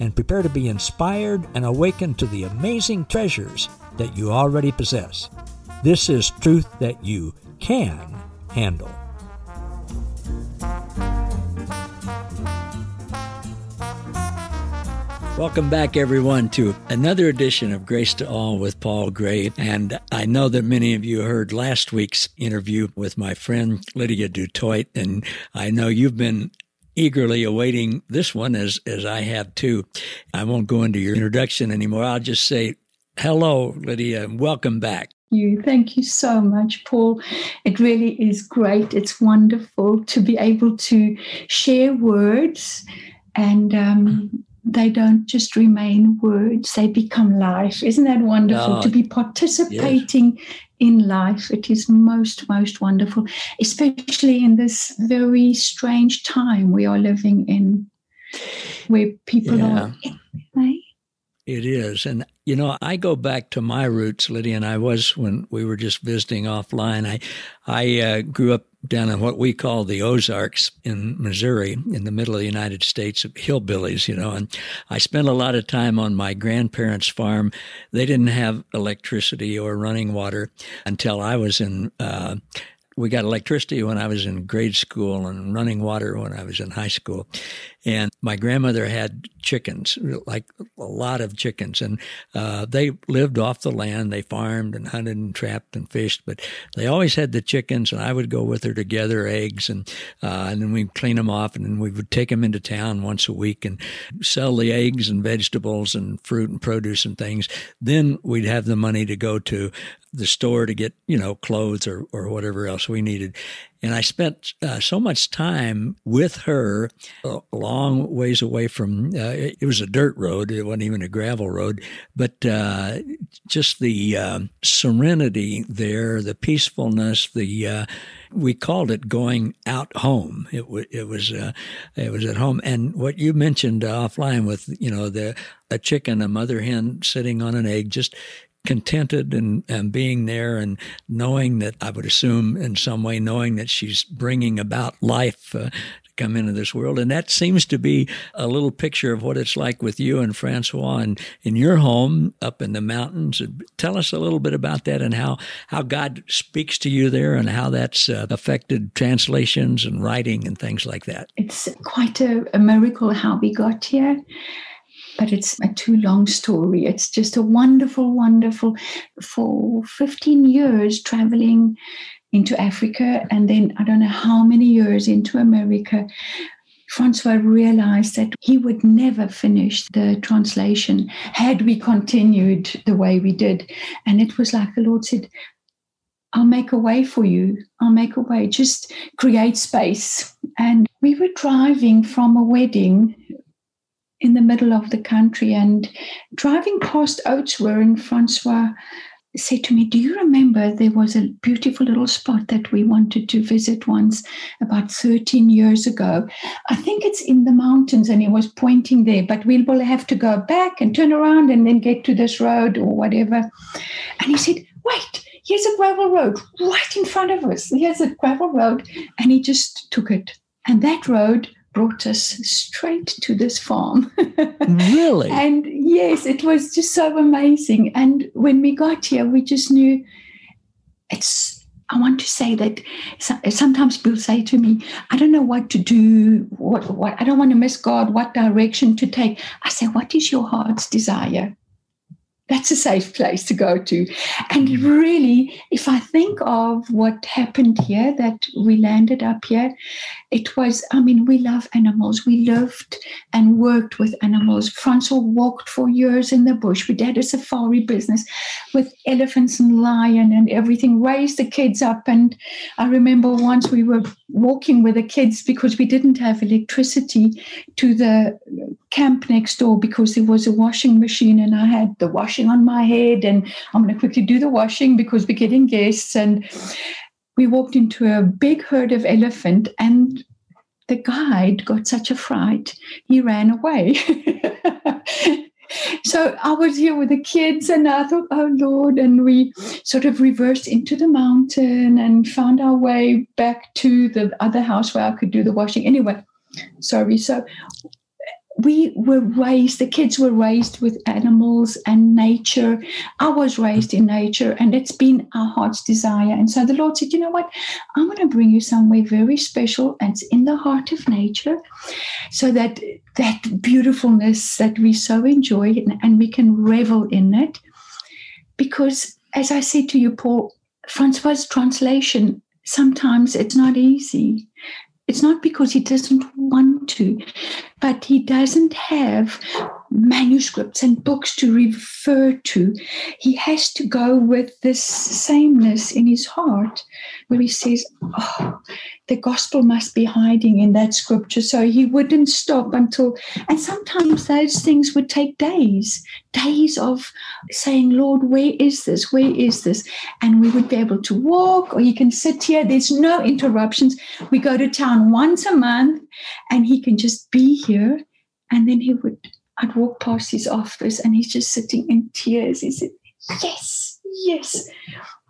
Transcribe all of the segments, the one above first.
and prepare to be inspired and awakened to the amazing treasures that you already possess. This is truth that you can handle. Welcome back, everyone, to another edition of Grace to All with Paul Gray. And I know that many of you heard last week's interview with my friend Lydia Dutoit, and I know you've been eagerly awaiting this one as, as I have too. I won't go into your introduction anymore. I'll just say hello, Lydia, and welcome back. You. Thank you so much, Paul. It really is great. It's wonderful to be able to share words and um, they don't just remain words, they become life. Isn't that wonderful oh, to be participating yes in life. It is most, most wonderful, especially in this very strange time we are living in, where people yeah. are. It is. And, you know, I go back to my roots, Lydia, and I was when we were just visiting offline. I, I uh, grew up down in what we call the Ozarks in Missouri, in the middle of the United States, hillbillies, you know. And I spent a lot of time on my grandparents' farm. They didn't have electricity or running water until I was in. Uh, we got electricity when I was in grade school and running water when I was in high school. And my grandmother had chickens, like a lot of chickens, and uh, they lived off the land. They farmed and hunted and trapped and fished, but they always had the chickens. And I would go with her to gather eggs, and uh, and then we'd clean them off, and then we would take them into town once a week and sell the eggs and vegetables and fruit and produce and things. Then we'd have the money to go to the store to get you know clothes or or whatever else we needed. And I spent uh, so much time with her a long ways away from, uh, it, was a dirt road. It wasn't even a gravel road, but uh, just the um, serenity there, the peacefulness, the, uh, we called it going out home. It, w- it was, uh, it was at home. And what you mentioned offline with, you know, the, a chicken, a mother hen sitting on an egg, just contented and, and being there and knowing that I would assume in some way, knowing that she's bringing about life uh, to come into this world. And that seems to be a little picture of what it's like with you and Francois and in your home up in the mountains. Tell us a little bit about that and how, how God speaks to you there and how that's uh, affected translations and writing and things like that. It's quite a, a miracle how we got here but it's a too long story. It's just a wonderful, wonderful, for 15 years traveling into Africa and then I don't know how many years into America. Francois realized that he would never finish the translation had we continued the way we did. And it was like the Lord said, I'll make a way for you. I'll make a way. Just create space. And we were driving from a wedding in the middle of the country and driving past Oudtshoorn and Francois said to me, Do you remember there was a beautiful little spot that we wanted to visit once about 13 years ago? I think it's in the mountains. And he was pointing there, but we will have to go back and turn around and then get to this road or whatever. And he said, Wait, here's a gravel road right in front of us. Here's a gravel road. And he just took it. And that road brought us straight to this farm. really? and yes, it was just so amazing. And when we got here, we just knew it's. I want to say that sometimes people say to me, I don't know what to do, what, what I don't want to miss God, what direction to take. I say, What is your heart's desire? That's a safe place to go to. And really, if I think of what happened here, that we landed up here, it was, I mean, we love animals. We lived and worked with animals. Francois walked for years in the bush. We had a safari business with elephants and lion and everything, raised the kids up. And I remember once we were walking with the kids because we didn't have electricity to the camp next door because there was a washing machine and I had the washing on my head and I'm going to quickly do the washing because we're getting guests. And we walked into a big herd of elephant and the guide got such a fright. He ran away so I was here with the kids, and I thought, oh Lord, and we sort of reversed into the mountain and found our way back to the other house where I could do the washing. Anyway, sorry. So we were raised, the kids were raised with animals and nature. I was raised in nature, and it's been our heart's desire. And so the Lord said, You know what? I'm going to bring you somewhere very special, and it's in the heart of nature, so that that beautifulness that we so enjoy and, and we can revel in it. Because, as I said to you, Paul, Francois' translation sometimes it's not easy. It's not because he doesn't want to, but he doesn't have manuscripts and books to refer to. He has to go with this sameness in his heart where he says, Oh, the gospel must be hiding in that scripture. So he wouldn't stop until, and sometimes those things would take days, days of saying, Lord, where is this? Where is this? And we would be able to walk or he can sit here. There's no interruptions. We go to town once a month and he can just be here. And then he would, I'd walk past his office and he's just sitting in tears. He said, Yes, yes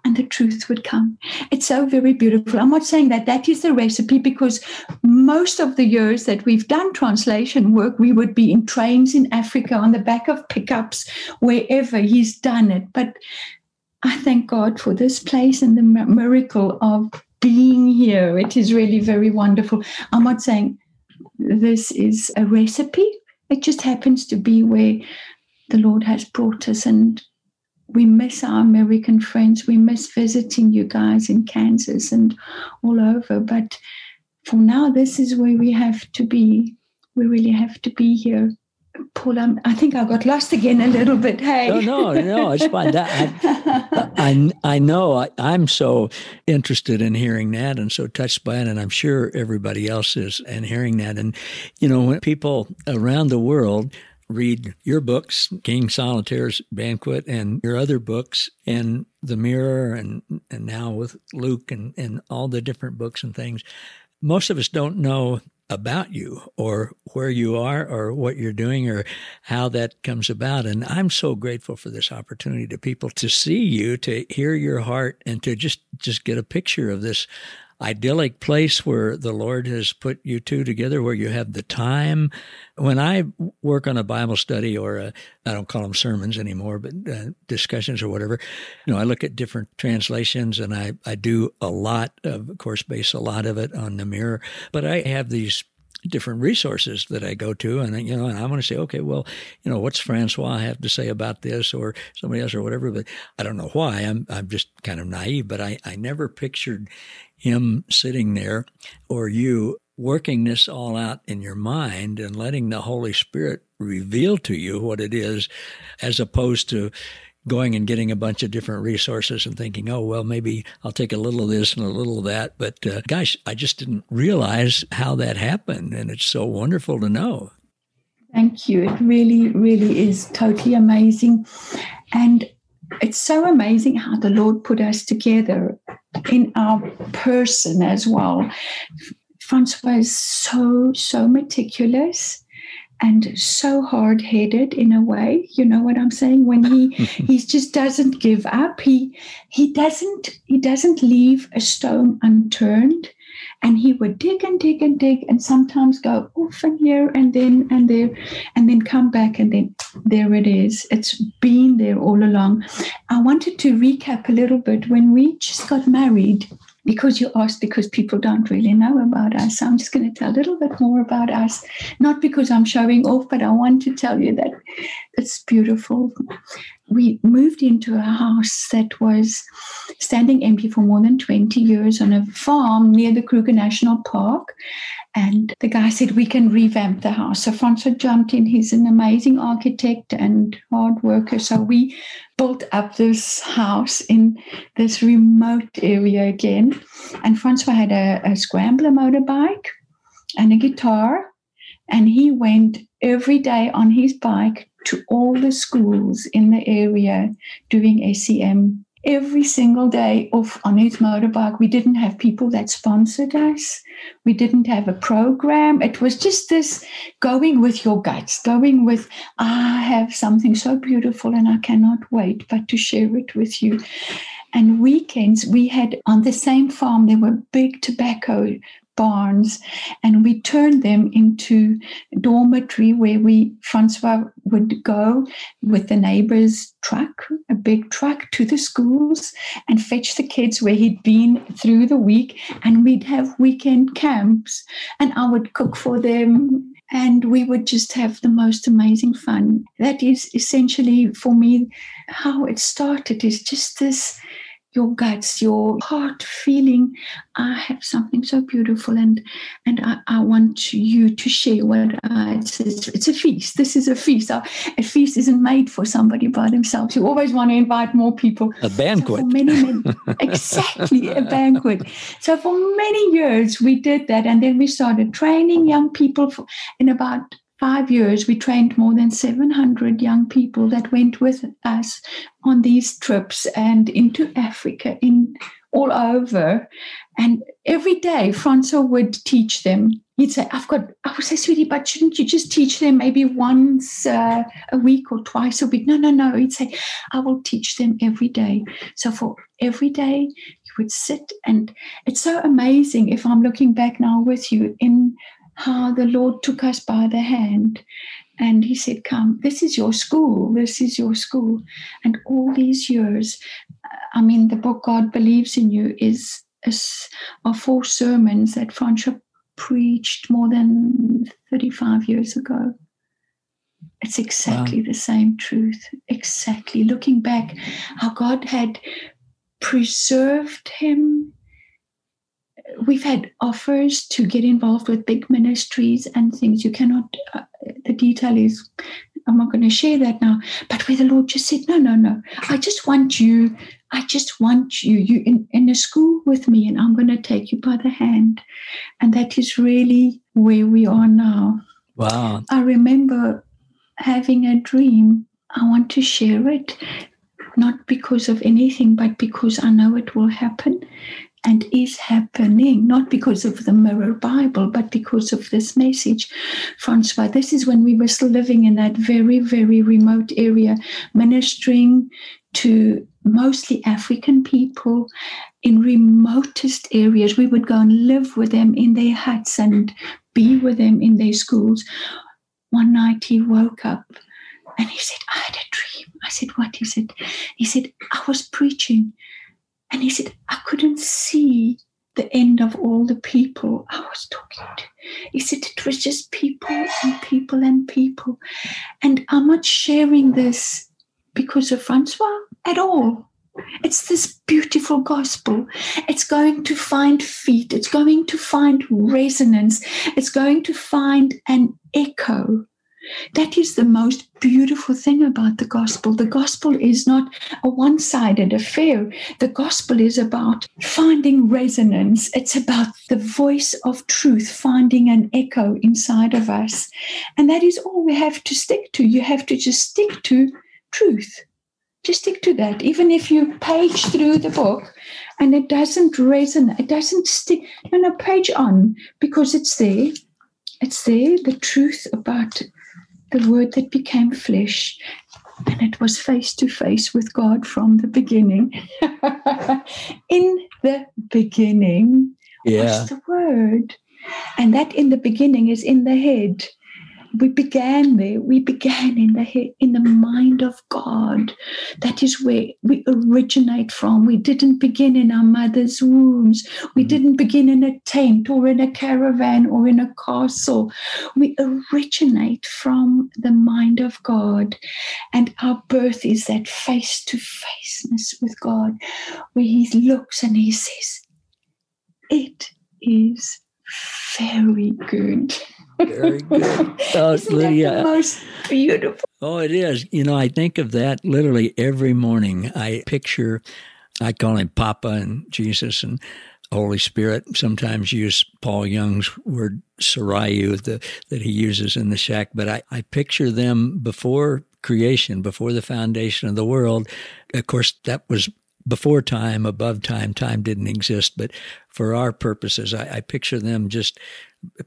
and the truth would come. It's so very beautiful. I'm not saying that that is the recipe because most of the years that we've done translation work, we would be in trains in Africa on the back of pickups, wherever he's done it. But I thank God for this place and the miracle of being here. It is really very wonderful. I'm not saying this is a recipe, it just happens to be where the Lord has brought us and we miss our American friends. We miss visiting you guys in Kansas and all over. But for now, this is where we have to be. We really have to be here. Paul, I'm, i think I got lost again a little bit. Hey, no, no, no, it's fine. That, I, I, I know I, I'm so interested in hearing that and so touched by it, and I'm sure everybody else is, and hearing that. And you know, when people around the world read your books, King Solitaire's Banquet, and your other books, and The Mirror, and and now with Luke, and and all the different books and things. Most of us don't know about you or where you are or what you're doing or how that comes about. And I'm so grateful for this opportunity to people to see you, to hear your heart and to just, just get a picture of this idyllic place where the Lord has put you two together, where you have the time. When I work on a Bible study or I don't call them sermons anymore, but uh, discussions or whatever, you know, I look at different translations and I, I do a lot of, of course, base a lot of it on the mirror, but I have these different resources that I go to, and you know, and I want to say, okay, well, you know, what's Francois have to say about this, or somebody else, or whatever. But I don't know why. I'm I'm just kind of naive, but I I never pictured him sitting there or you working this all out in your mind and letting the Holy Spirit reveal to you what it is, as opposed to going and getting a bunch of different resources and thinking, oh, well, maybe I'll take a little of this and a little of that. But uh, gosh, I just didn't realize how that happened. And it's so wonderful to know. Thank you. It really, really is totally amazing. And it's so amazing how the Lord put us together in our person as well. Francois is so, so meticulous and so hard headed in a way. You know what I'm saying? When he he just doesn't give up. He he doesn't he doesn't leave a stone unturned. And he would dig and dig and dig and sometimes go off and here and then and there and then come back and then there it is. It's been there all along. I wanted to recap a little bit when we just got married because you asked because people don't really know about us. So I'm just going to tell a little bit more about us, not because I'm showing off, but I want to tell you that it's beautiful. We moved into a house that was standing empty for more than 20 years on a farm near the Kruger National Park. And the guy said, We can revamp the house. So Francois jumped in. He's an amazing architect and hard worker. So we built up this house in this remote area again. And Francois had a, a scrambler motorbike and a guitar. And he went every day on his bike to all the schools in the area doing SEM every single day off on his motorbike. We didn't have people that sponsored us. We didn't have a program. It was just this going with your guts, going with, ah, I have something so beautiful and I cannot wait but to share it with you. And weekends, we had on the same farm, there were big tobacco barns and we turned them into dormitory where we francois would go with the neighbor's truck a big truck to the schools and fetch the kids where he'd been through the week and we'd have weekend camps and i would cook for them and we would just have the most amazing fun. That is essentially for me how it started is just this your guts, your heart feeling, I have something so beautiful and and I, I want you to share what I, it's, it's, a feast. This is a feast. A, a feast isn't made for somebody by themselves. You always want to invite more people. A banquet. So many, many, exactly, a banquet. So for many years we did that and then we started training young people for, in about five years, we trained more than 700 young people that went with us on these trips and into Africa, in all over. And every day, Francois would teach them. He'd say, I've got, I would say, sweetie, but shouldn't you just teach them maybe once uh, a week or twice a week? No, no, no. He'd say, I will teach them every day. So for every day, you would sit and it's so amazing if I'm looking back now with you in how the Lord took us by the hand and He said, Come, this is your school, this is your school. And all these years, I mean, the book God Believes in You is, is are four sermons that Francois preached more than 35 years ago. It's exactly wow. the same truth. Exactly. Looking back, how God had preserved him we've had offers to get involved with big ministries and things. You cannot, uh, the detail is, I'm not going to share that now. But where the Lord just said, no, no, no. I just want you, I just want you, you in, in a school with me, and I'm going to take you by the hand. And that is really where we are now. Wow. I remember having a dream. I want to share it, not because of anything, but because I know it will happen and is happening, not because of the Mirror Bible, but because of this message, Francois. This is when we were still living in that very, very remote area, ministering to mostly African people in remotest areas. We would go and live with them in their huts and be with them in their schools. One night he woke up and he said, I had a dream. I said, What is it? He said, I was preaching and he said, I couldn't see the end of all the people I was talking to. He said it was just people and people and people. And I'm not sharing this because of Francois at all. It's this beautiful gospel. It's going to find feet. It's going to find resonance. It's going to find an echo that is the most beautiful thing about the gospel. The gospel is not a one sided affair. The gospel is about finding resonance, it's about the voice of truth finding an echo inside of us. And that is all we have to stick to. You have to just stick to truth. Just stick to that. Even if you page through the book and it doesn't resonate, it doesn't stick, no, no, page on because it's there. It's there, the truth about the word that became flesh and it was face to face with God from the beginning. in the beginning yeah. was the word. And that in the beginning is in the head. We began there. We began in the in the mind of God. That is where we originate from. We didn't begin in our mother's wombs. We mm-hmm. didn't begin in a tent or in a caravan or in a castle. We originate from the mind of God, and our birth is that face to faceness with God, where He looks and He says, "It is very good." Very good. Oh, Isn't Lydia, that the most beautiful? Oh, it is. You know, I think of that literally every morning. I picture, I call him Papa and Jesus and Holy Spirit. Sometimes use Paul Young's word Sarayu the, that he uses in the shack, but I, I picture them before creation, before the foundation of the world. Of course, that was before time, above time. Time didn't exist, but for our purposes, I, I picture them just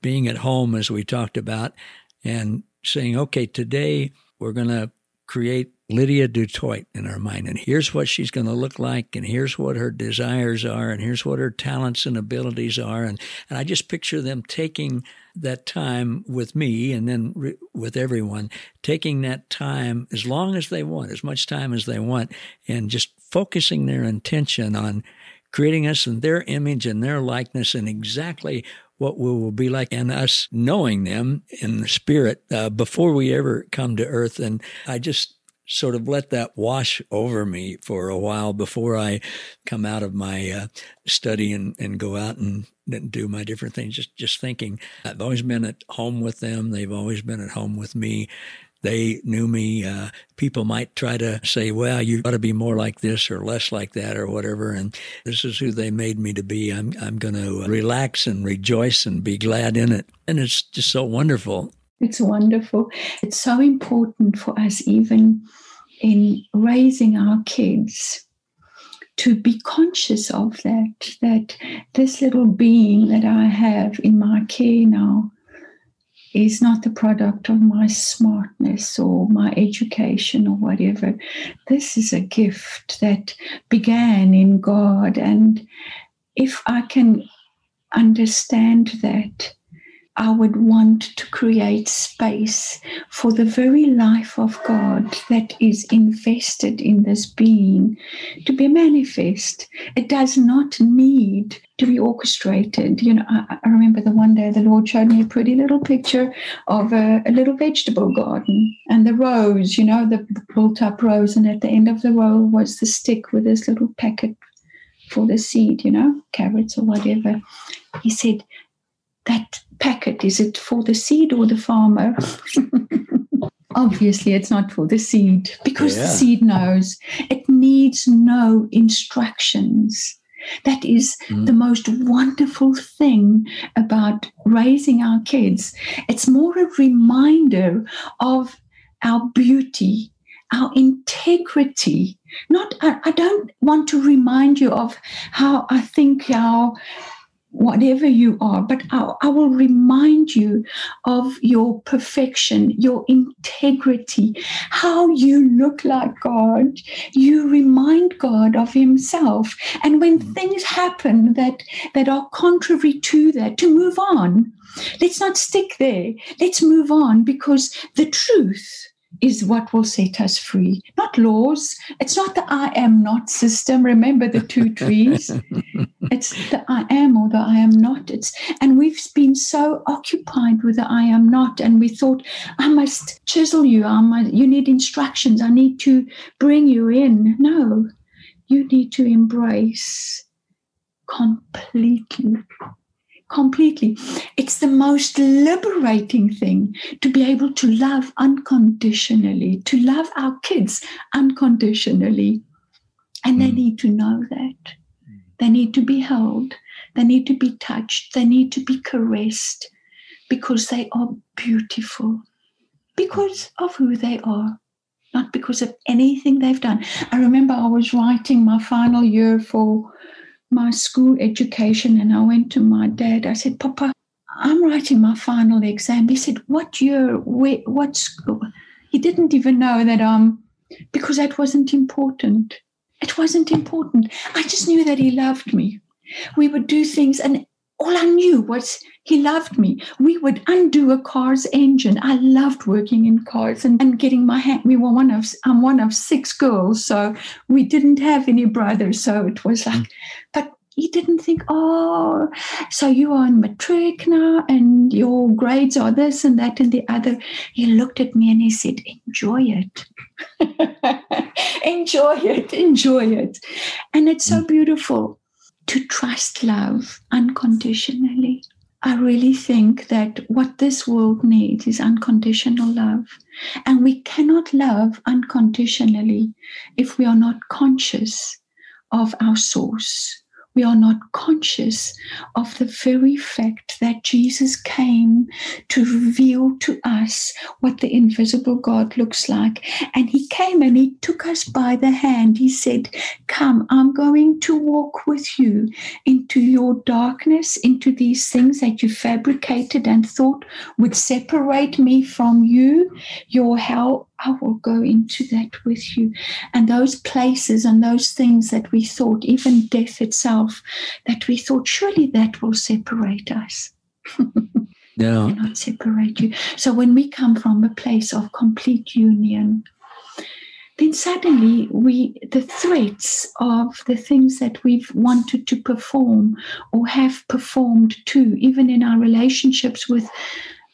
being at home, as we talked about, and saying, okay, today we're going to create Lydia Dutoit in our mind. And here's what she's going to look like, and here's what her desires are, and here's what her talents and abilities are. And, and I just picture them taking that time with me and then re- with everyone, taking that time as long as they want, as much time as they want, and just focusing their intention on creating us in their image and their likeness and exactly what we will be like and us knowing them in the spirit uh, before we ever come to earth. And I just sort of let that wash over me for a while before I come out of my uh, study and, and go out and, and do my different things. Just, just thinking I've always been at home with them. They've always been at home with me they knew me. Uh, people might try to say, well, you ought to be more like this or less like that or whatever. And this is who they made me to be. I'm, I'm going to relax and rejoice and be glad in it. And it's just so wonderful. It's wonderful. It's so important for us, even in raising our kids, to be conscious of that, that this little being that I have in my care now is not the product of my smartness or my education or whatever. This is a gift that began in God. And if I can understand that, I would want to create space for the very life of God that is invested in this being to be manifest. It does not need to be orchestrated. You know, I, I remember the one day the Lord showed me a pretty little picture of a, a little vegetable garden and the rows, you know, the built up rows, and at the end of the row was the stick with this little packet for the seed, you know, carrots or whatever. He said, that packet is it for the seed or the farmer? Obviously, it's not for the seed because yeah. the seed knows it needs no instructions. That is mm. the most wonderful thing about raising our kids. It's more a reminder of our beauty, our integrity. Not, I, I don't want to remind you of how I think our whatever you are, but I, I, will remind you of your perfection, your integrity, how you look like God. You remind God of Himself. And when mm. things happen that, that are contrary to that, to move on. Let's not stick there. Let's move on because the truth is what will set us free, not laws. It's not the I am not system. Remember the two trees? it's the I am or the I am not. It's and we've been so occupied with the I am not, and we thought, I must chisel you. I must, you need instructions. I need to bring you in. No, you need to embrace completely completely. It's the most liberating thing to be able to love unconditionally, to love our kids unconditionally. And they hmm. need to know that. They need to be held. They need to be touched. They need to be caressed because they are beautiful, because of who they are, not because of anything they've done. I remember I was writing my final year for my school education and I went to my dad. I said, Papa, I'm writing my final exam. He said, What year? Where, what school? He didn't even know that um because that wasn't important. It wasn't important. I just knew that he loved me. We would do things and all I knew was he loved me. We would undo a car's engine. I loved working in cars and, and getting my hand. We were one of I'm one of six girls, so we didn't have any brothers. So it was like, mm. but he didn't think, oh, so you are in matric now and your grades are this and that and the other. He looked at me and he said, enjoy it. enjoy it, enjoy it. And it's so mm. beautiful to trust love unconditionally. I really think that what this world needs is unconditional love. And we cannot love unconditionally if we are not conscious of our source we are not conscious of the very fact that Jesus came to reveal to us what the invisible God looks like. And he came and he took us by the hand. He said, Come, I'm going to walk with you into your darkness, into these things that you fabricated and thought would separate me from you, your hell I will go into that with you. And those places and those things that we thought, even death itself, that we thought, surely that will separate us. Yeah. not separate you. So when we come from a place of complete union, then suddenly we the threats of the things that we've wanted to perform or have performed too, even in our relationships with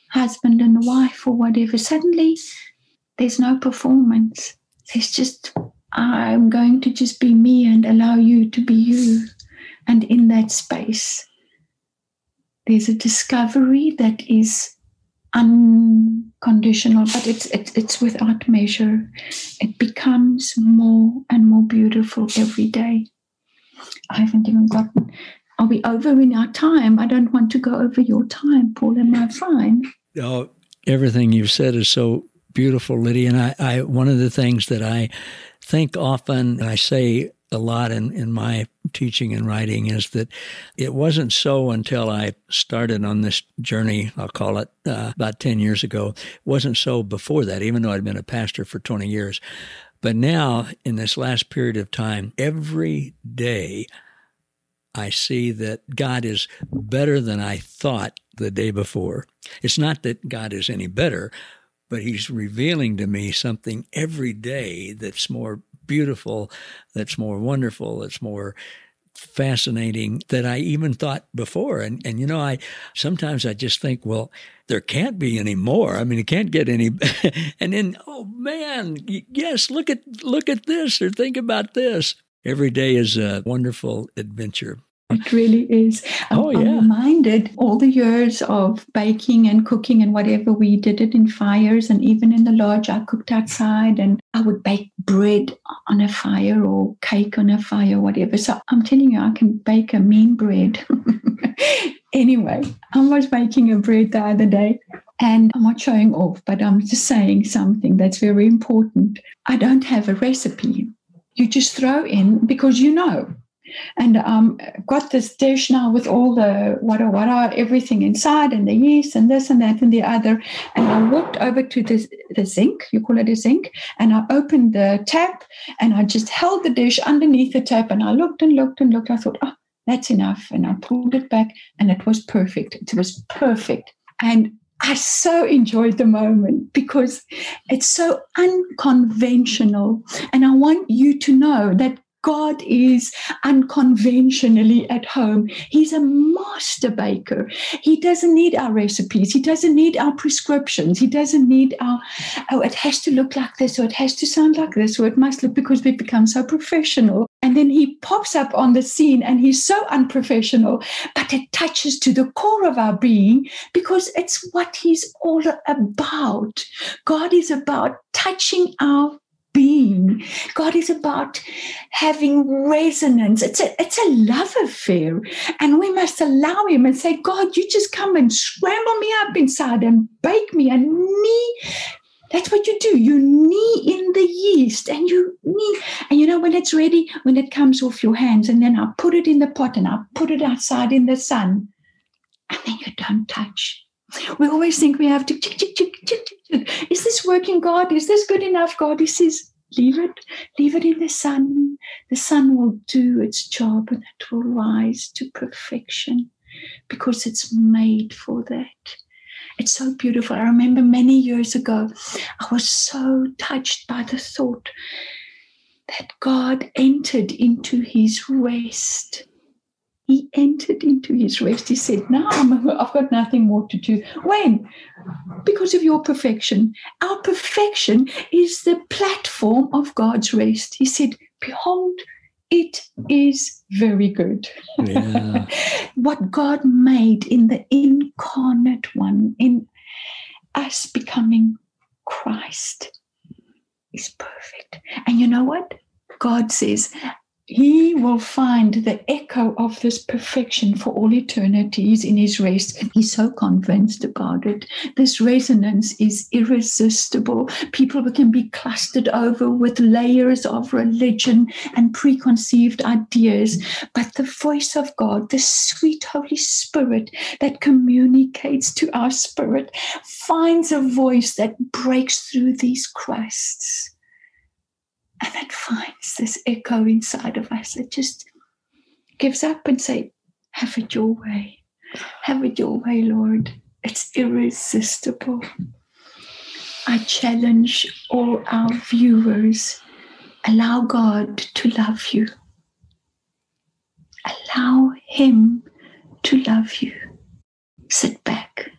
husband and wife or whatever, suddenly there's no performance. There's just, I'm going to just be me and allow you to be you. And in that space, there's a discovery that is unconditional, but it's, it's, it's without measure. It becomes more and more beautiful every day. I haven't even gotten. Are we over in our time? I don't want to go over your time, Paul. Am I fine? No, everything you've said is so beautiful, Lydia. And I, I, one of the things that I think often, I say a lot in, in my teaching and writing, is that it wasn't so until I started on this journey, I'll call it uh, about 10 years ago. It wasn't so before that, even though I'd been a pastor for 20 years. But now, in this last period of time, every day, I see that God is better than I thought the day before. It's not that God is any better, but he's revealing to me something every day that's more beautiful, that's more wonderful, that's more fascinating that I even thought before. And and you know, I sometimes I just think, well, there can't be any more. I mean, it can't get any. and then, oh man, yes, look at look at this or think about this. Every day is a wonderful adventure. It really is. Oh, I'm, yeah. I'm reminded all the years of baking and cooking and whatever we did it in fires and even in the lodge I cooked outside and I would bake bread on a fire or cake on a fire, whatever. So I'm telling you, I can bake a mean bread. anyway, I was making a bread the other day and I'm not showing off, but I'm just saying something that's very important. I don't have a recipe. You just throw in because you know and um, got this dish now with all the wada wada, everything inside, and the yeast, and this and that and the other. And I walked over to the, the zinc, you call it a zinc, and I opened the tap and I just held the dish underneath the tap and I looked and looked and looked. I thought, oh, that's enough. And I pulled it back and it was perfect. It was perfect. And I so enjoyed the moment because it's so unconventional. And I want you to know that God is unconventionally at home. He's a master baker. He doesn't need our recipes. He doesn't need our prescriptions. He doesn't need our, oh, it has to look like this or it has to sound like this or it must look because we've become so professional. And then he pops up on the scene and he's so unprofessional, but it touches to the core of our being because it's what he's all about. God is about touching our being. God is about having resonance. It's a, it's a love affair. And we must allow Him and say, God, you just come and scramble me up inside and bake me and knee. That's what you do. You knee in the yeast and you knee. And you know, when it's ready, when it comes off your hands, and then I put it in the pot and I put it outside in the sun. And then you don't touch. We always think we have to. Is this working, God? Is this good enough, God? He says, leave it, leave it in the sun. The sun will do its job and it will rise to perfection. because it's made for that. It's so beautiful. I remember many years ago, I was so touched by the thought that God entered into his rest. He entered into his rest. He said, Now I've got nothing more to do. When? Because of your perfection. Our perfection is the platform of God's rest. He said, Behold, it is very good. Yeah. what God made in the incarnate one, in us becoming Christ, is perfect. And you know what? God says, he will find the echo of this perfection for all eternities in his race. He's so convinced about it. This resonance is irresistible. People can be clustered over with layers of religion and preconceived ideas. But the voice of God, the sweet Holy Spirit that communicates to our spirit, finds a voice that breaks through these crusts and that finds this echo inside of us that just gives up and say, have it your way. Have it your way, Lord. It's irresistible. I challenge all our viewers allow God to love you. Allow Him to love you. Sit back.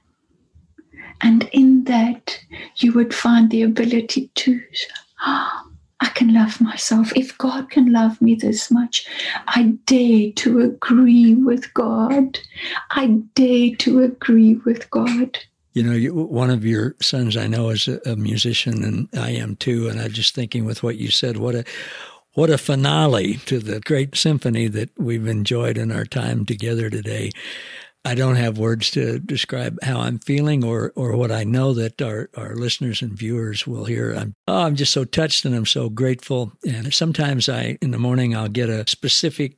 And in that, you would find the ability to. Oh, I can love myself. If God can love me this much, I dare to agree with God. I dare to agree with God. You know, you, one of your sons I know is a, a musician, and I am too. And I'm just thinking with what you said, what a what a finale to the great symphony that we've enjoyed in our time together today. I don't have words to describe how I'm feeling or, or what I know that our, our listeners and viewers will hear. I'm, oh, I'm just so touched and I'm so grateful. And sometimes I, in the morning, I'll get a specific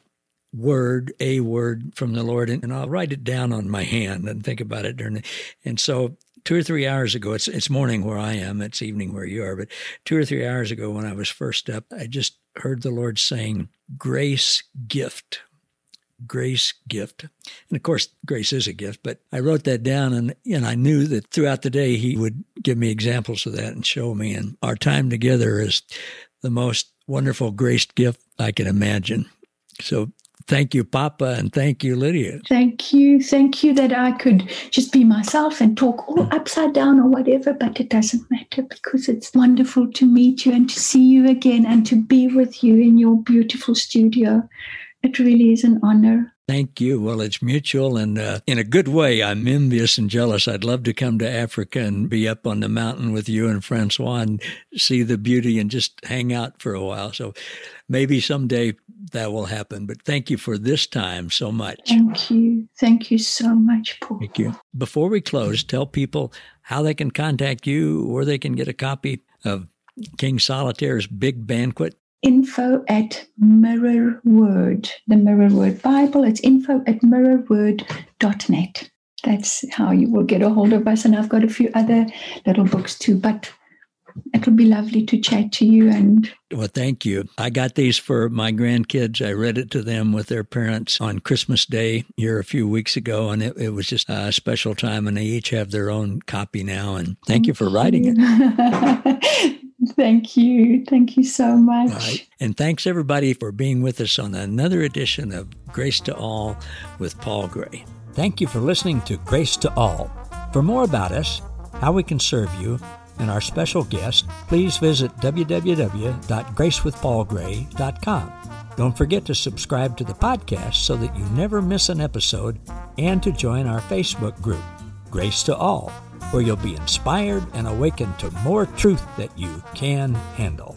word, a word from the Lord, and, and I'll write it down on my hand and think about it during the, and so two or three hours ago, it's, it's morning where I am, it's evening where you are, but two or three hours ago when I was first up, I just heard the Lord saying, grace gift grace gift. And of course, grace is a gift, but I wrote that down and, and I knew that throughout the day he would give me examples of that and show me. And our time together is the most wonderful graced gift I can imagine. So thank you, Papa, and thank you, Lydia. Thank you. Thank you that I could just be myself and talk all upside down or whatever, but it doesn't matter because it's wonderful to meet you and to see you again and to be with you in your beautiful studio. It really is an honor. Thank you. Well, it's mutual and uh, in a good way. I'm envious and jealous. I'd love to come to Africa and be up on the mountain with you and Francois and see the beauty and just hang out for a while. So maybe someday that will happen. But thank you for this time so much. Thank you. Thank you so much, Paul. Thank you. Before we close, tell people how they can contact you or they can get a copy of King Solitaire's Big Banquet info at mirror word, the mirror word Bible. It's info at mirrorword.net. That's how you will get a hold of us. And I've got a few other little books too, but it'll be lovely to chat to you and well thank you i got these for my grandkids i read it to them with their parents on christmas day here a few weeks ago and it, it was just a special time and they each have their own copy now and thank, thank you for writing you. it Thank you. Thank you so much. Right. And thanks everybody for being with us on another edition of Grace to All with Paul Gray. Thank you for listening to Grace to All. For more about us, how we can serve you, and our special guest, please visit www.gracewithpaulgray.com. Don't forget to subscribe to the podcast so that you never miss an episode and to join our Facebook group, Grace to All where you'll be inspired and awakened to more truth that you can handle.